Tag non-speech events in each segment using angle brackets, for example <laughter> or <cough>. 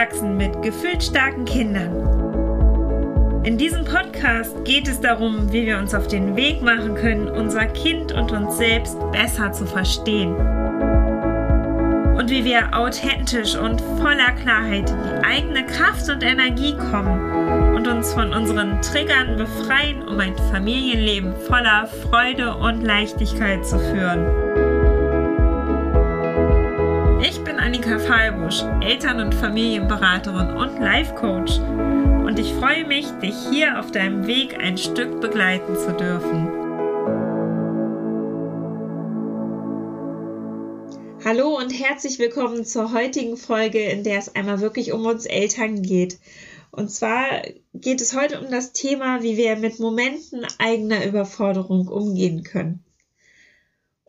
Aufwachsen mit gefühlt starken Kindern. In diesem Podcast geht es darum, wie wir uns auf den Weg machen können, unser Kind und uns selbst besser zu verstehen. Und wie wir authentisch und voller Klarheit in die eigene Kraft und Energie kommen und uns von unseren Triggern befreien, um ein Familienleben voller Freude und Leichtigkeit zu führen. Annika Fallbusch, Eltern- und Familienberaterin und Life Coach. Und ich freue mich, dich hier auf deinem Weg ein Stück begleiten zu dürfen. Hallo und herzlich willkommen zur heutigen Folge, in der es einmal wirklich um uns Eltern geht. Und zwar geht es heute um das Thema, wie wir mit Momenten eigener Überforderung umgehen können.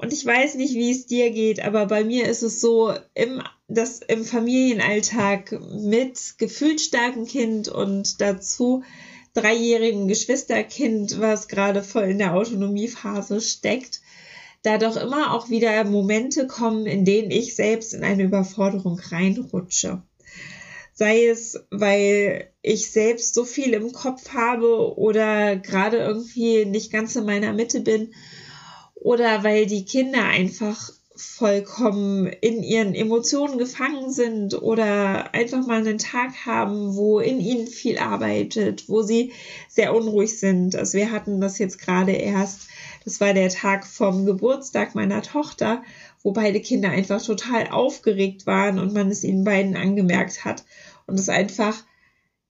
Und ich weiß nicht, wie es dir geht, aber bei mir ist es so, im, dass im Familienalltag mit gefühlt starkem Kind und dazu dreijährigen Geschwisterkind, was gerade voll in der Autonomiephase steckt, da doch immer auch wieder Momente kommen, in denen ich selbst in eine Überforderung reinrutsche. Sei es, weil ich selbst so viel im Kopf habe oder gerade irgendwie nicht ganz in meiner Mitte bin oder weil die Kinder einfach vollkommen in ihren Emotionen gefangen sind oder einfach mal einen Tag haben, wo in ihnen viel arbeitet, wo sie sehr unruhig sind. Also wir hatten das jetzt gerade erst, das war der Tag vom Geburtstag meiner Tochter, wo beide Kinder einfach total aufgeregt waren und man es ihnen beiden angemerkt hat und es einfach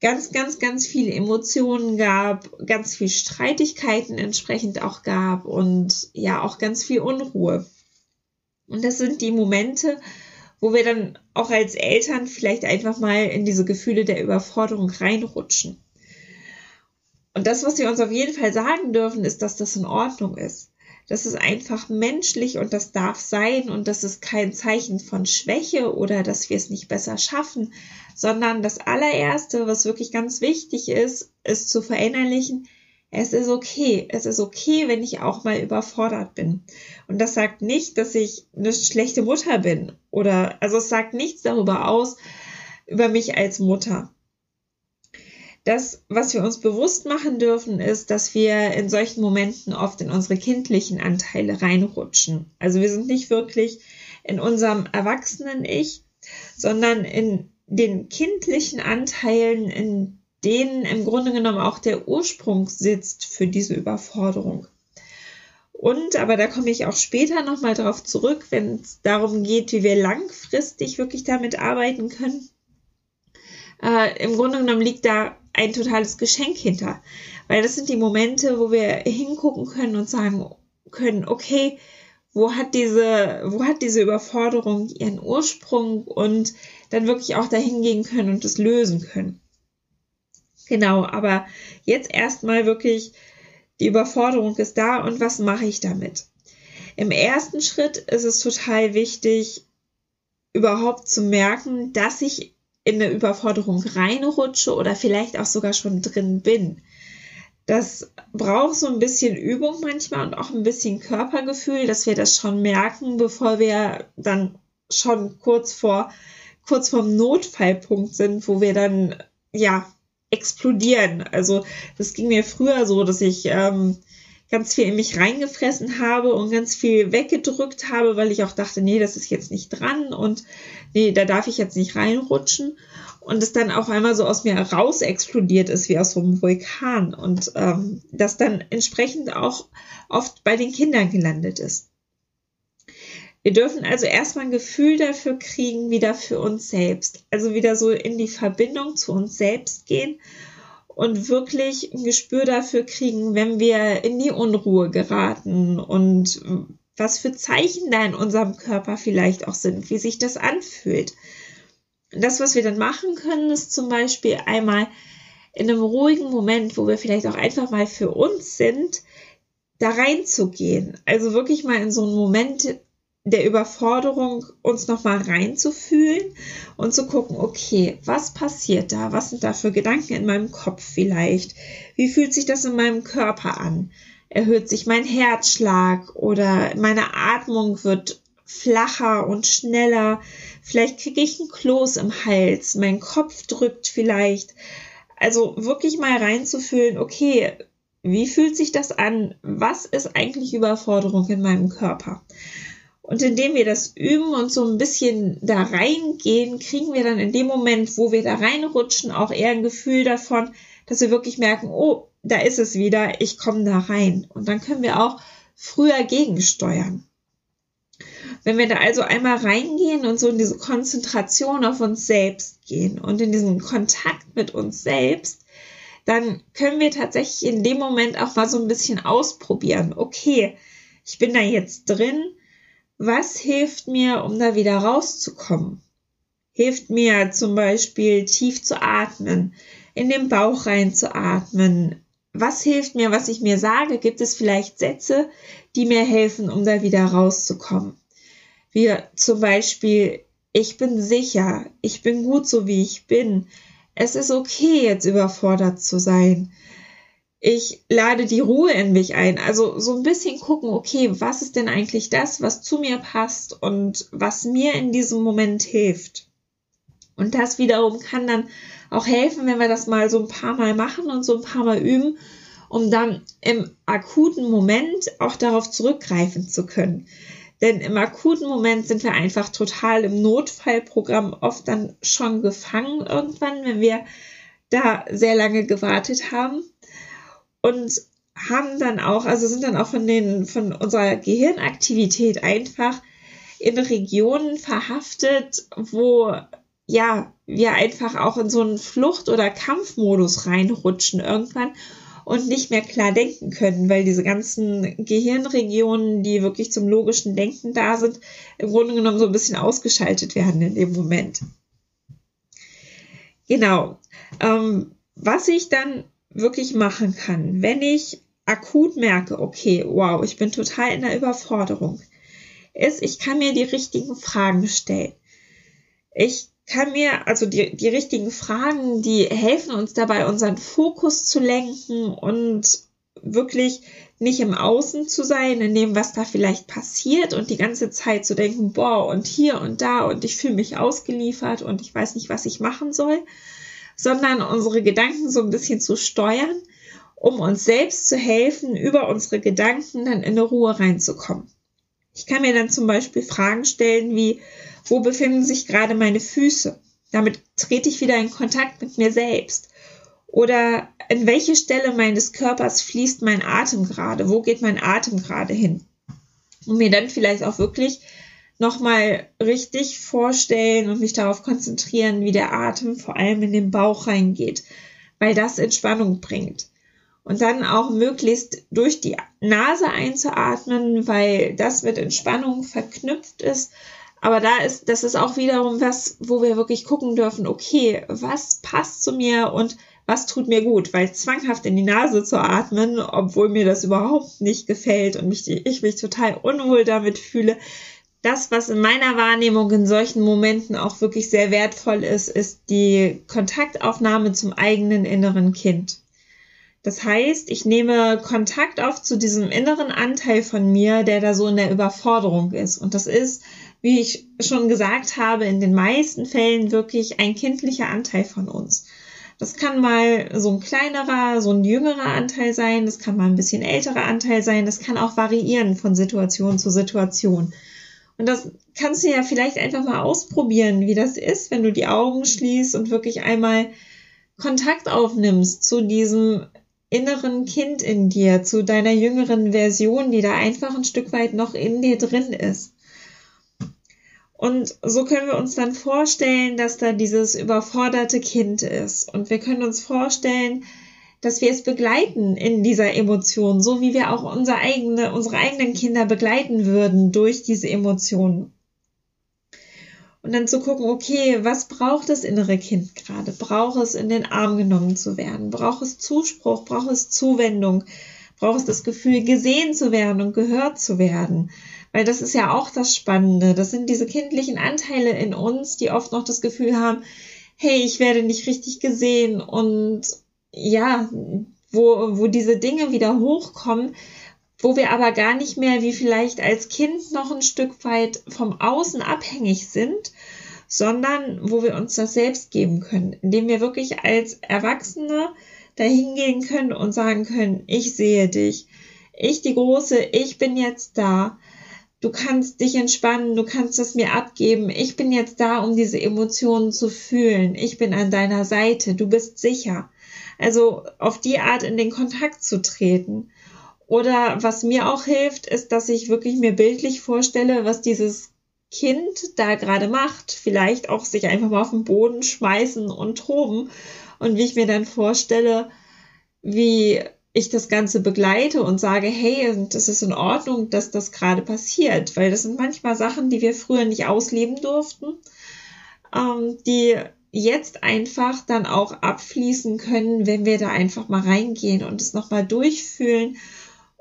ganz, ganz, ganz viele Emotionen gab, ganz viel Streitigkeiten entsprechend auch gab und ja auch ganz viel Unruhe. Und das sind die Momente, wo wir dann auch als Eltern vielleicht einfach mal in diese Gefühle der Überforderung reinrutschen. Und das, was wir uns auf jeden Fall sagen dürfen, ist, dass das in Ordnung ist. Das ist einfach menschlich und das darf sein und das ist kein Zeichen von Schwäche oder dass wir es nicht besser schaffen, sondern das allererste, was wirklich ganz wichtig ist, ist zu verinnerlichen, es ist okay. Es ist okay, wenn ich auch mal überfordert bin. Und das sagt nicht, dass ich eine schlechte Mutter bin oder, also es sagt nichts darüber aus, über mich als Mutter. Das, was wir uns bewusst machen dürfen, ist, dass wir in solchen Momenten oft in unsere kindlichen Anteile reinrutschen. Also wir sind nicht wirklich in unserem erwachsenen Ich, sondern in den kindlichen Anteilen, in denen im Grunde genommen auch der Ursprung sitzt für diese Überforderung. Und, aber da komme ich auch später nochmal drauf zurück, wenn es darum geht, wie wir langfristig wirklich damit arbeiten können. Äh, Im Grunde genommen liegt da ein totales Geschenk hinter. Weil das sind die Momente, wo wir hingucken können und sagen können, okay, wo hat diese, wo hat diese Überforderung ihren Ursprung und dann wirklich auch dahin gehen können und es lösen können. Genau, aber jetzt erstmal wirklich, die Überforderung ist da und was mache ich damit? Im ersten Schritt ist es total wichtig, überhaupt zu merken, dass ich in eine Überforderung reinrutsche oder vielleicht auch sogar schon drin bin. Das braucht so ein bisschen Übung manchmal und auch ein bisschen Körpergefühl, dass wir das schon merken, bevor wir dann schon kurz vor, kurz vorm Notfallpunkt sind, wo wir dann, ja, explodieren. Also, das ging mir früher so, dass ich, ähm, ganz viel in mich reingefressen habe und ganz viel weggedrückt habe, weil ich auch dachte, nee, das ist jetzt nicht dran und nee, da darf ich jetzt nicht reinrutschen. Und es dann auf einmal so aus mir raus explodiert ist, wie aus so einem Vulkan. Und ähm, das dann entsprechend auch oft bei den Kindern gelandet ist. Wir dürfen also erstmal ein Gefühl dafür kriegen, wieder für uns selbst. Also wieder so in die Verbindung zu uns selbst gehen und wirklich ein Gespür dafür kriegen, wenn wir in die Unruhe geraten und was für Zeichen da in unserem Körper vielleicht auch sind, wie sich das anfühlt. Das, was wir dann machen können, ist zum Beispiel einmal in einem ruhigen Moment, wo wir vielleicht auch einfach mal für uns sind, da reinzugehen. Also wirklich mal in so einen Moment der Überforderung, uns nochmal reinzufühlen und zu gucken, okay, was passiert da? Was sind da für Gedanken in meinem Kopf vielleicht? Wie fühlt sich das in meinem Körper an? Erhöht sich mein Herzschlag oder meine Atmung wird flacher und schneller. Vielleicht kriege ich einen Kloß im Hals, mein Kopf drückt vielleicht. Also wirklich mal reinzufühlen, okay, wie fühlt sich das an? Was ist eigentlich Überforderung in meinem Körper? Und indem wir das üben und so ein bisschen da reingehen, kriegen wir dann in dem Moment, wo wir da reinrutschen, auch eher ein Gefühl davon, dass wir wirklich merken, oh, da ist es wieder, ich komme da rein. Und dann können wir auch früher gegensteuern. Wenn wir da also einmal reingehen und so in diese Konzentration auf uns selbst gehen und in diesen Kontakt mit uns selbst, dann können wir tatsächlich in dem Moment auch mal so ein bisschen ausprobieren. Okay, ich bin da jetzt drin. Was hilft mir, um da wieder rauszukommen? Hilft mir zum Beispiel tief zu atmen, in den Bauch rein zu atmen. Was hilft mir, was ich mir sage? Gibt es vielleicht Sätze, die mir helfen, um da wieder rauszukommen? Wie zum Beispiel, ich bin sicher, ich bin gut so wie ich bin, es ist okay, jetzt überfordert zu sein. Ich lade die Ruhe in mich ein. Also so ein bisschen gucken, okay, was ist denn eigentlich das, was zu mir passt und was mir in diesem Moment hilft. Und das wiederum kann dann auch helfen, wenn wir das mal so ein paar Mal machen und so ein paar Mal üben, um dann im akuten Moment auch darauf zurückgreifen zu können. Denn im akuten Moment sind wir einfach total im Notfallprogramm oft dann schon gefangen irgendwann, wenn wir da sehr lange gewartet haben. Und haben dann auch, also sind dann auch von den, von unserer Gehirnaktivität einfach in Regionen verhaftet, wo ja, wir einfach auch in so einen Flucht- oder Kampfmodus reinrutschen irgendwann und nicht mehr klar denken können, weil diese ganzen Gehirnregionen, die wirklich zum logischen Denken da sind, im Grunde genommen so ein bisschen ausgeschaltet werden in dem Moment. Genau. Ähm, was ich dann wirklich machen kann, wenn ich akut merke, okay, wow, ich bin total in der Überforderung, ist, ich kann mir die richtigen Fragen stellen. Ich kann mir, also die, die richtigen Fragen, die helfen uns dabei, unseren Fokus zu lenken und wirklich nicht im Außen zu sein, in dem, was da vielleicht passiert und die ganze Zeit zu denken, boah, und hier und da und ich fühle mich ausgeliefert und ich weiß nicht, was ich machen soll, sondern unsere Gedanken so ein bisschen zu steuern, um uns selbst zu helfen, über unsere Gedanken dann in eine Ruhe reinzukommen. Ich kann mir dann zum Beispiel Fragen stellen wie, wo befinden sich gerade meine Füße? Damit trete ich wieder in Kontakt mit mir selbst. Oder in welche Stelle meines Körpers fließt mein Atem gerade? Wo geht mein Atem gerade hin? Und mir dann vielleicht auch wirklich nochmal richtig vorstellen und mich darauf konzentrieren, wie der Atem vor allem in den Bauch reingeht, weil das Entspannung bringt. Und dann auch möglichst durch die Nase einzuatmen, weil das mit Entspannung verknüpft ist aber da ist, das ist auch wiederum was, wo wir wirklich gucken dürfen, okay, was passt zu mir und was tut mir gut, weil zwanghaft in die Nase zu atmen, obwohl mir das überhaupt nicht gefällt und mich, ich mich total unwohl damit fühle, das, was in meiner Wahrnehmung in solchen Momenten auch wirklich sehr wertvoll ist, ist die Kontaktaufnahme zum eigenen inneren Kind. Das heißt, ich nehme Kontakt auf zu diesem inneren Anteil von mir, der da so in der Überforderung ist. Und das ist wie ich schon gesagt habe, in den meisten Fällen wirklich ein kindlicher Anteil von uns. Das kann mal so ein kleinerer, so ein jüngerer Anteil sein, das kann mal ein bisschen älterer Anteil sein, das kann auch variieren von Situation zu Situation. Und das kannst du ja vielleicht einfach mal ausprobieren, wie das ist, wenn du die Augen schließt und wirklich einmal Kontakt aufnimmst zu diesem inneren Kind in dir, zu deiner jüngeren Version, die da einfach ein Stück weit noch in dir drin ist. Und so können wir uns dann vorstellen, dass da dieses überforderte Kind ist. Und wir können uns vorstellen, dass wir es begleiten in dieser Emotion, so wie wir auch unsere, eigene, unsere eigenen Kinder begleiten würden durch diese Emotionen. Und dann zu gucken, okay, was braucht das innere Kind gerade? Braucht es in den Arm genommen zu werden? Braucht es Zuspruch? Braucht es Zuwendung? Braucht es das Gefühl, gesehen zu werden und gehört zu werden? Weil das ist ja auch das Spannende. Das sind diese kindlichen Anteile in uns, die oft noch das Gefühl haben, hey, ich werde nicht richtig gesehen und ja, wo, wo diese Dinge wieder hochkommen, wo wir aber gar nicht mehr wie vielleicht als Kind noch ein Stück weit vom Außen abhängig sind, sondern wo wir uns das selbst geben können, indem wir wirklich als Erwachsene dahin gehen können und sagen können, ich sehe dich, ich die Große, ich bin jetzt da, du kannst dich entspannen, du kannst es mir abgeben, ich bin jetzt da, um diese Emotionen zu fühlen, ich bin an deiner Seite, du bist sicher. Also auf die Art in den Kontakt zu treten. Oder was mir auch hilft, ist, dass ich wirklich mir bildlich vorstelle, was dieses Kind da gerade macht. Vielleicht auch sich einfach mal auf den Boden schmeißen und toben. Und wie ich mir dann vorstelle, wie ich das Ganze begleite und sage, hey, das ist in Ordnung, dass das gerade passiert. Weil das sind manchmal Sachen, die wir früher nicht ausleben durften, ähm, die jetzt einfach dann auch abfließen können, wenn wir da einfach mal reingehen und es nochmal durchfühlen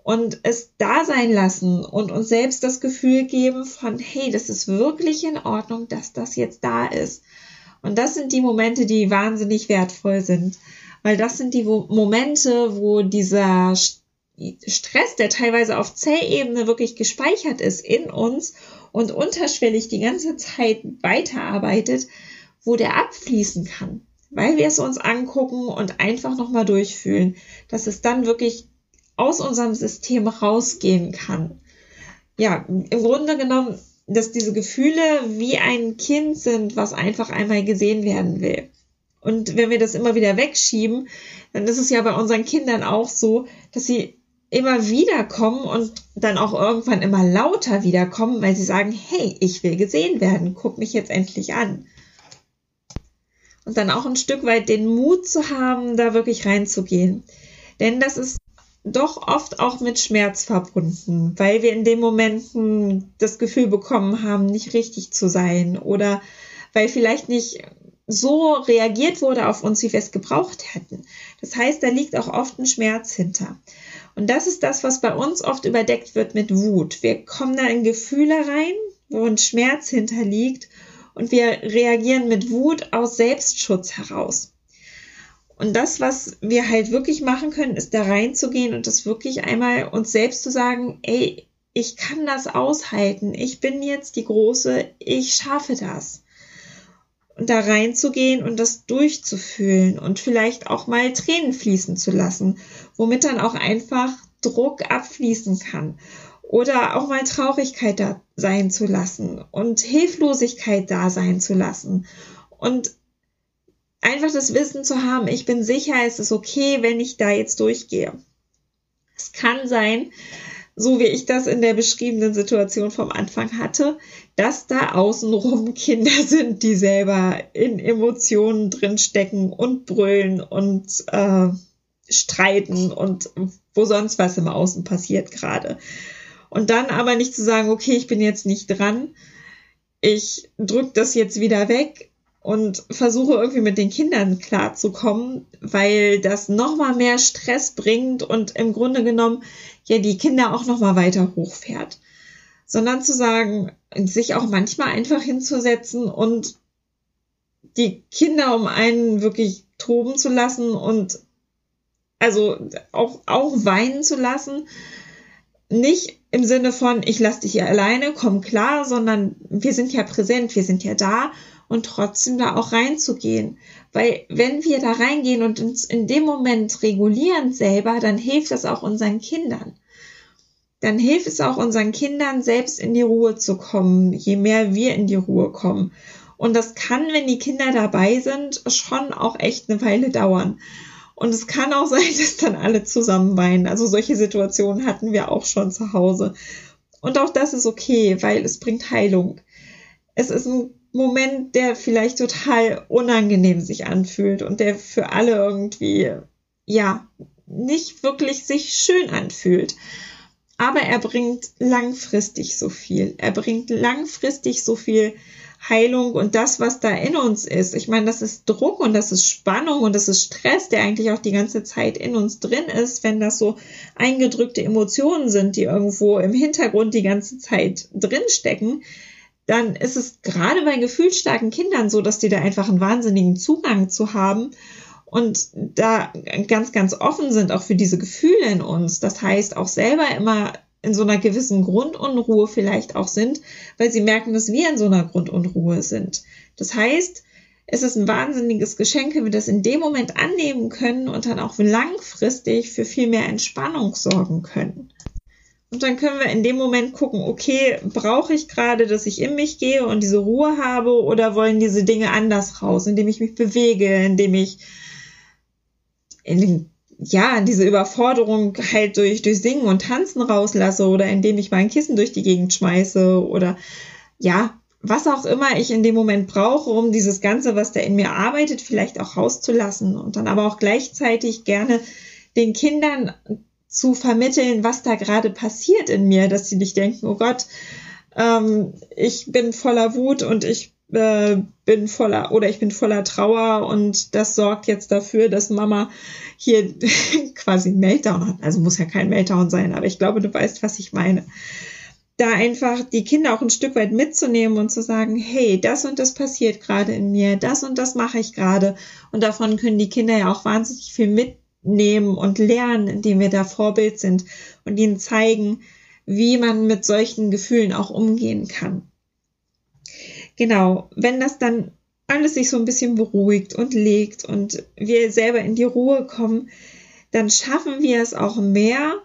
und es da sein lassen und uns selbst das Gefühl geben von, hey, das ist wirklich in Ordnung, dass das jetzt da ist. Und das sind die Momente, die wahnsinnig wertvoll sind, weil das sind die Momente, wo dieser Stress, der teilweise auf Zellebene wirklich gespeichert ist in uns und unterschwellig die ganze Zeit weiterarbeitet, wo der abfließen kann, weil wir es uns angucken und einfach nochmal durchfühlen, dass es dann wirklich aus unserem System rausgehen kann. Ja, im Grunde genommen, dass diese Gefühle wie ein Kind sind, was einfach einmal gesehen werden will. Und wenn wir das immer wieder wegschieben, dann ist es ja bei unseren Kindern auch so, dass sie immer wieder kommen und dann auch irgendwann immer lauter wiederkommen, weil sie sagen, hey, ich will gesehen werden, guck mich jetzt endlich an. Und dann auch ein Stück weit den Mut zu haben, da wirklich reinzugehen. Denn das ist doch oft auch mit Schmerz verbunden, weil wir in den Momenten das Gefühl bekommen haben, nicht richtig zu sein oder weil vielleicht nicht so reagiert wurde auf uns, wie wir es gebraucht hätten. Das heißt, da liegt auch oft ein Schmerz hinter. Und das ist das, was bei uns oft überdeckt wird mit Wut. Wir kommen da in Gefühle rein, wo ein Schmerz hinterliegt und wir reagieren mit Wut aus Selbstschutz heraus. Und das, was wir halt wirklich machen können, ist da reinzugehen und das wirklich einmal uns selbst zu sagen, ey, ich kann das aushalten. Ich bin jetzt die Große. Ich schaffe das. Und da reinzugehen und das durchzufühlen und vielleicht auch mal Tränen fließen zu lassen, womit dann auch einfach Druck abfließen kann. Oder auch mal Traurigkeit da sein zu lassen und Hilflosigkeit da sein zu lassen. Und einfach das Wissen zu haben, ich bin sicher, es ist okay, wenn ich da jetzt durchgehe. Es kann sein, so wie ich das in der beschriebenen Situation vom Anfang hatte, dass da außenrum <laughs> Kinder sind, die selber in Emotionen drinstecken und brüllen und äh, streiten und wo sonst was im Außen passiert gerade. Und dann aber nicht zu sagen, okay, ich bin jetzt nicht dran, ich drück das jetzt wieder weg, und versuche irgendwie mit den Kindern klarzukommen, weil das nochmal mehr Stress bringt und im Grunde genommen ja die Kinder auch nochmal weiter hochfährt. Sondern zu sagen, sich auch manchmal einfach hinzusetzen und die Kinder um einen wirklich toben zu lassen und also auch, auch weinen zu lassen. Nicht im Sinne von, ich lasse dich hier alleine, komm klar, sondern wir sind ja präsent, wir sind ja da und trotzdem da auch reinzugehen. Weil wenn wir da reingehen und uns in dem Moment regulieren selber, dann hilft das auch unseren Kindern. Dann hilft es auch unseren Kindern selbst in die Ruhe zu kommen, je mehr wir in die Ruhe kommen. Und das kann, wenn die Kinder dabei sind, schon auch echt eine Weile dauern. Und es kann auch sein, <laughs> dass dann alle zusammen weinen. Also solche Situationen hatten wir auch schon zu Hause. Und auch das ist okay, weil es bringt Heilung. Es ist ein Moment, der vielleicht total unangenehm sich anfühlt und der für alle irgendwie, ja, nicht wirklich sich schön anfühlt. Aber er bringt langfristig so viel. Er bringt langfristig so viel Heilung und das, was da in uns ist. Ich meine, das ist Druck und das ist Spannung und das ist Stress, der eigentlich auch die ganze Zeit in uns drin ist, wenn das so eingedrückte Emotionen sind, die irgendwo im Hintergrund die ganze Zeit drinstecken dann ist es gerade bei gefühlsstarken Kindern so, dass die da einfach einen wahnsinnigen Zugang zu haben und da ganz, ganz offen sind auch für diese Gefühle in uns. Das heißt, auch selber immer in so einer gewissen Grundunruhe vielleicht auch sind, weil sie merken, dass wir in so einer Grundunruhe sind. Das heißt, es ist ein wahnsinniges Geschenk, wenn wir das in dem Moment annehmen können und dann auch langfristig für viel mehr Entspannung sorgen können. Und dann können wir in dem Moment gucken, okay, brauche ich gerade, dass ich in mich gehe und diese Ruhe habe oder wollen diese Dinge anders raus, indem ich mich bewege, indem ich in den, ja, diese Überforderung halt durch, durch Singen und Tanzen rauslasse oder indem ich mein Kissen durch die Gegend schmeiße oder ja, was auch immer ich in dem Moment brauche, um dieses Ganze, was da in mir arbeitet, vielleicht auch rauszulassen und dann aber auch gleichzeitig gerne den Kindern zu vermitteln, was da gerade passiert in mir, dass sie nicht denken, oh Gott, ähm, ich bin voller Wut und ich äh, bin voller oder ich bin voller Trauer und das sorgt jetzt dafür, dass Mama hier <laughs> quasi Meltdown hat. Also muss ja kein Meltdown sein, aber ich glaube, du weißt, was ich meine. Da einfach die Kinder auch ein Stück weit mitzunehmen und zu sagen, hey, das und das passiert gerade in mir, das und das mache ich gerade. Und davon können die Kinder ja auch wahnsinnig viel mitnehmen und lernen, indem wir da Vorbild sind und ihnen zeigen, wie man mit solchen Gefühlen auch umgehen kann. Genau, wenn das dann alles sich so ein bisschen beruhigt und legt und wir selber in die Ruhe kommen, dann schaffen wir es auch mehr,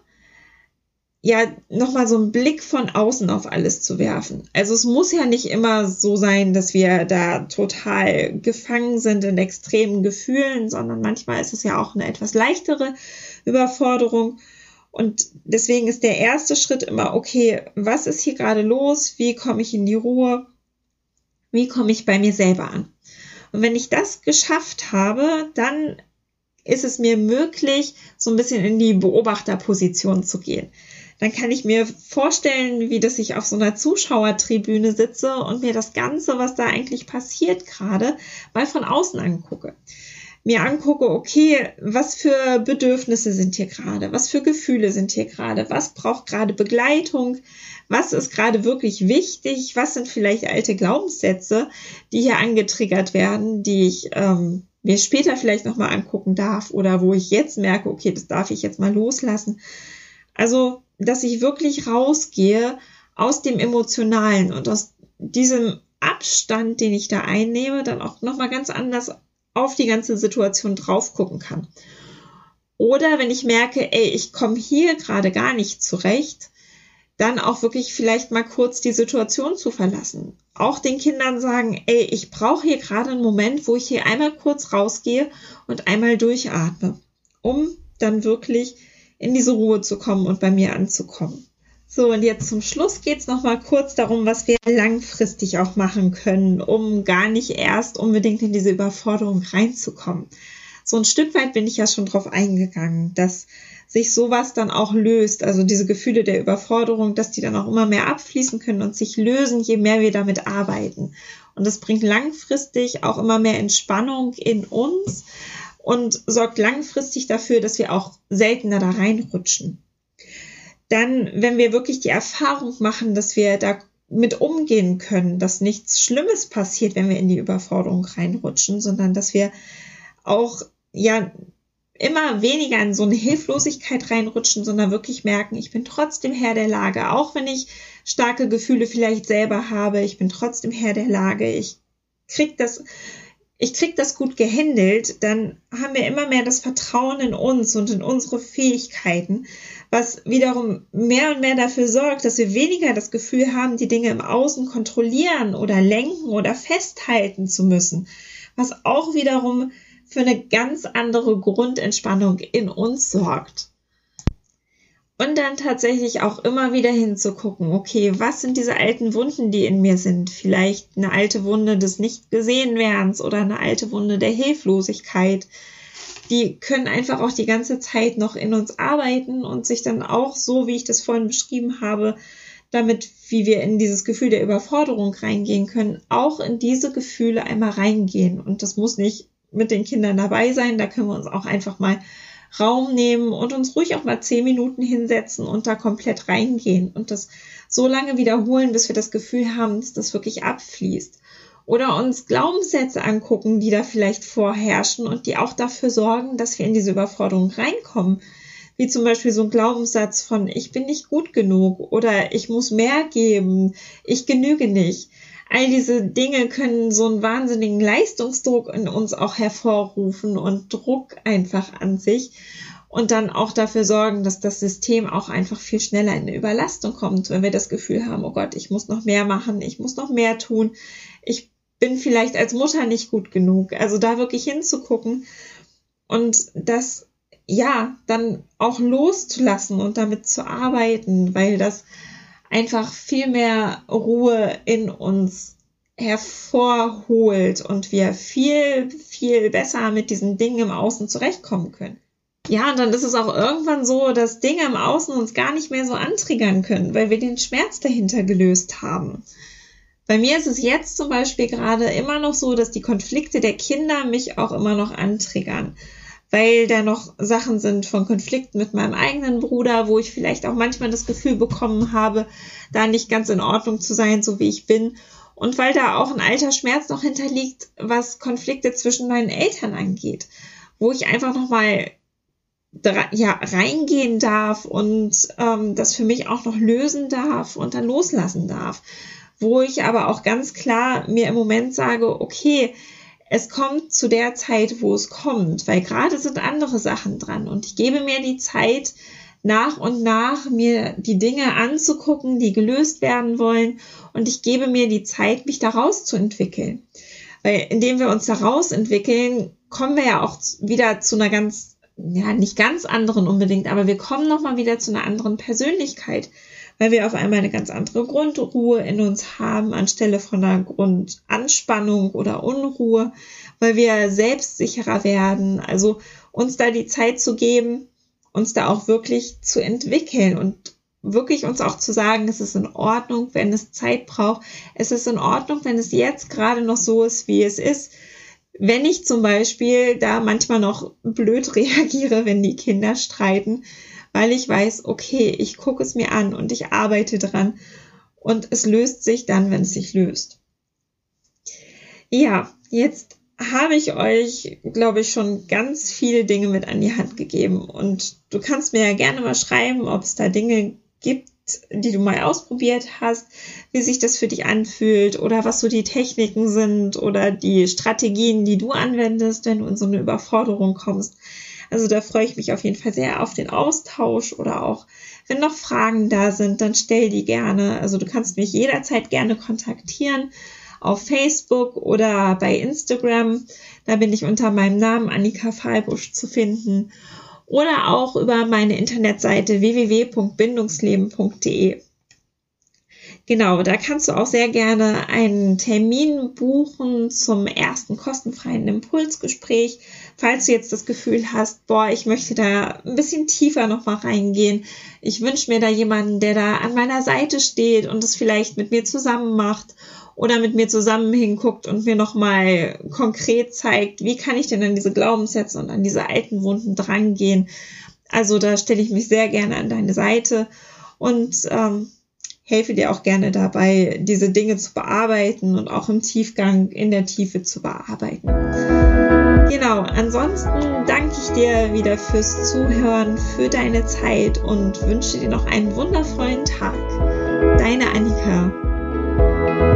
ja, nochmal so einen Blick von außen auf alles zu werfen. Also es muss ja nicht immer so sein, dass wir da total gefangen sind in extremen Gefühlen, sondern manchmal ist es ja auch eine etwas leichtere Überforderung. Und deswegen ist der erste Schritt immer, okay, was ist hier gerade los? Wie komme ich in die Ruhe? Wie komme ich bei mir selber an. Und wenn ich das geschafft habe, dann ist es mir möglich, so ein bisschen in die Beobachterposition zu gehen. Dann kann ich mir vorstellen, wie dass ich auf so einer Zuschauertribüne sitze und mir das Ganze, was da eigentlich passiert gerade, mal von außen angucke. Mir angucke, okay, was für Bedürfnisse sind hier gerade, was für Gefühle sind hier gerade, was braucht gerade Begleitung, was ist gerade wirklich wichtig, was sind vielleicht alte Glaubenssätze, die hier angetriggert werden, die ich ähm, mir später vielleicht nochmal angucken darf oder wo ich jetzt merke, okay, das darf ich jetzt mal loslassen. Also, dass ich wirklich rausgehe aus dem Emotionalen und aus diesem Abstand, den ich da einnehme, dann auch nochmal ganz anders auf die ganze Situation drauf gucken kann. Oder wenn ich merke, ey, ich komme hier gerade gar nicht zurecht, dann auch wirklich vielleicht mal kurz die Situation zu verlassen. Auch den Kindern sagen, ey, ich brauche hier gerade einen Moment, wo ich hier einmal kurz rausgehe und einmal durchatme, um dann wirklich in diese Ruhe zu kommen und bei mir anzukommen. So, und jetzt zum Schluss geht's noch mal kurz darum, was wir langfristig auch machen können, um gar nicht erst unbedingt in diese Überforderung reinzukommen. So ein Stück weit bin ich ja schon drauf eingegangen, dass sich sowas dann auch löst, also diese Gefühle der Überforderung, dass die dann auch immer mehr abfließen können und sich lösen, je mehr wir damit arbeiten. Und das bringt langfristig auch immer mehr Entspannung in uns und sorgt langfristig dafür, dass wir auch seltener da reinrutschen. Dann, wenn wir wirklich die Erfahrung machen, dass wir da mit umgehen können, dass nichts Schlimmes passiert, wenn wir in die Überforderung reinrutschen, sondern dass wir auch ja immer weniger in so eine Hilflosigkeit reinrutschen, sondern wirklich merken, ich bin trotzdem Herr der Lage, auch wenn ich starke Gefühle vielleicht selber habe, ich bin trotzdem Herr der Lage, ich krieg das, ich krieg das gut gehandelt, dann haben wir immer mehr das Vertrauen in uns und in unsere Fähigkeiten, was wiederum mehr und mehr dafür sorgt, dass wir weniger das Gefühl haben, die Dinge im Außen kontrollieren oder lenken oder festhalten zu müssen, was auch wiederum für eine ganz andere Grundentspannung in uns sorgt. Und dann tatsächlich auch immer wieder hinzugucken, okay, was sind diese alten Wunden, die in mir sind? Vielleicht eine alte Wunde des Nicht-Gesehen-Werdens oder eine alte Wunde der Hilflosigkeit. Die können einfach auch die ganze Zeit noch in uns arbeiten und sich dann auch so, wie ich das vorhin beschrieben habe, damit, wie wir in dieses Gefühl der Überforderung reingehen können, auch in diese Gefühle einmal reingehen. Und das muss nicht mit den Kindern dabei sein. Da können wir uns auch einfach mal Raum nehmen und uns ruhig auch mal zehn Minuten hinsetzen und da komplett reingehen und das so lange wiederholen, bis wir das Gefühl haben, dass das wirklich abfließt. Oder uns Glaubenssätze angucken, die da vielleicht vorherrschen und die auch dafür sorgen, dass wir in diese Überforderung reinkommen. Wie zum Beispiel so ein Glaubenssatz von ich bin nicht gut genug oder ich muss mehr geben, ich genüge nicht. All diese Dinge können so einen wahnsinnigen Leistungsdruck in uns auch hervorrufen und Druck einfach an sich und dann auch dafür sorgen, dass das System auch einfach viel schneller in eine Überlastung kommt, wenn wir das Gefühl haben, oh Gott, ich muss noch mehr machen, ich muss noch mehr tun, ich bin vielleicht als Mutter nicht gut genug. Also da wirklich hinzugucken und das ja dann auch loszulassen und damit zu arbeiten, weil das einfach viel mehr Ruhe in uns hervorholt und wir viel, viel besser mit diesen Dingen im Außen zurechtkommen können. Ja, und dann ist es auch irgendwann so, dass Dinge im Außen uns gar nicht mehr so antriggern können, weil wir den Schmerz dahinter gelöst haben. Bei mir ist es jetzt zum Beispiel gerade immer noch so, dass die Konflikte der Kinder mich auch immer noch antriggern, weil da noch Sachen sind von Konflikten mit meinem eigenen Bruder, wo ich vielleicht auch manchmal das Gefühl bekommen habe, da nicht ganz in Ordnung zu sein, so wie ich bin. Und weil da auch ein alter Schmerz noch hinterliegt, was Konflikte zwischen meinen Eltern angeht, wo ich einfach nochmal ja, reingehen darf und ähm, das für mich auch noch lösen darf und dann loslassen darf. Wo ich aber auch ganz klar mir im Moment sage, okay, es kommt zu der Zeit, wo es kommt, weil gerade sind andere Sachen dran. Und ich gebe mir die Zeit, nach und nach mir die Dinge anzugucken, die gelöst werden wollen. Und ich gebe mir die Zeit, mich daraus zu entwickeln. Weil indem wir uns daraus entwickeln, kommen wir ja auch wieder zu einer ganz ja, nicht ganz anderen unbedingt, aber wir kommen nochmal wieder zu einer anderen Persönlichkeit, weil wir auf einmal eine ganz andere Grundruhe in uns haben, anstelle von einer Grundanspannung oder Unruhe, weil wir selbstsicherer werden. Also uns da die Zeit zu geben, uns da auch wirklich zu entwickeln und wirklich uns auch zu sagen, es ist in Ordnung, wenn es Zeit braucht. Es ist in Ordnung, wenn es jetzt gerade noch so ist, wie es ist wenn ich zum Beispiel da manchmal noch blöd <laughs> reagiere, wenn die Kinder streiten, weil ich weiß, okay, ich gucke es mir an und ich arbeite dran und es löst sich dann, wenn es sich löst. Ja, jetzt habe ich euch, glaube ich, schon ganz viele Dinge mit an die Hand gegeben und du kannst mir ja gerne mal schreiben, ob es da Dinge gibt, die du mal ausprobiert hast, wie sich das für dich anfühlt oder was so die Techniken sind oder die Strategien, die du anwendest, wenn du in so eine Überforderung kommst. Also da freue ich mich auf jeden Fall sehr auf den Austausch oder auch, wenn noch Fragen da sind, dann stell die gerne. Also du kannst mich jederzeit gerne kontaktieren auf Facebook oder bei Instagram. Da bin ich unter meinem Namen Annika Fahlbusch zu finden oder auch über meine Internetseite www.bindungsleben.de. Genau, da kannst du auch sehr gerne einen Termin buchen zum ersten kostenfreien Impulsgespräch, falls du jetzt das Gefühl hast, boah, ich möchte da ein bisschen tiefer nochmal reingehen. Ich wünsche mir da jemanden, der da an meiner Seite steht und es vielleicht mit mir zusammen macht oder mit mir zusammen hinguckt und mir nochmal konkret zeigt, wie kann ich denn an diese Glaubenssätze und an diese alten Wunden drangehen. Also da stelle ich mich sehr gerne an deine Seite und ähm, helfe dir auch gerne dabei, diese Dinge zu bearbeiten und auch im Tiefgang in der Tiefe zu bearbeiten. Genau, ansonsten danke ich dir wieder fürs Zuhören, für deine Zeit und wünsche dir noch einen wundervollen Tag. Deine Annika.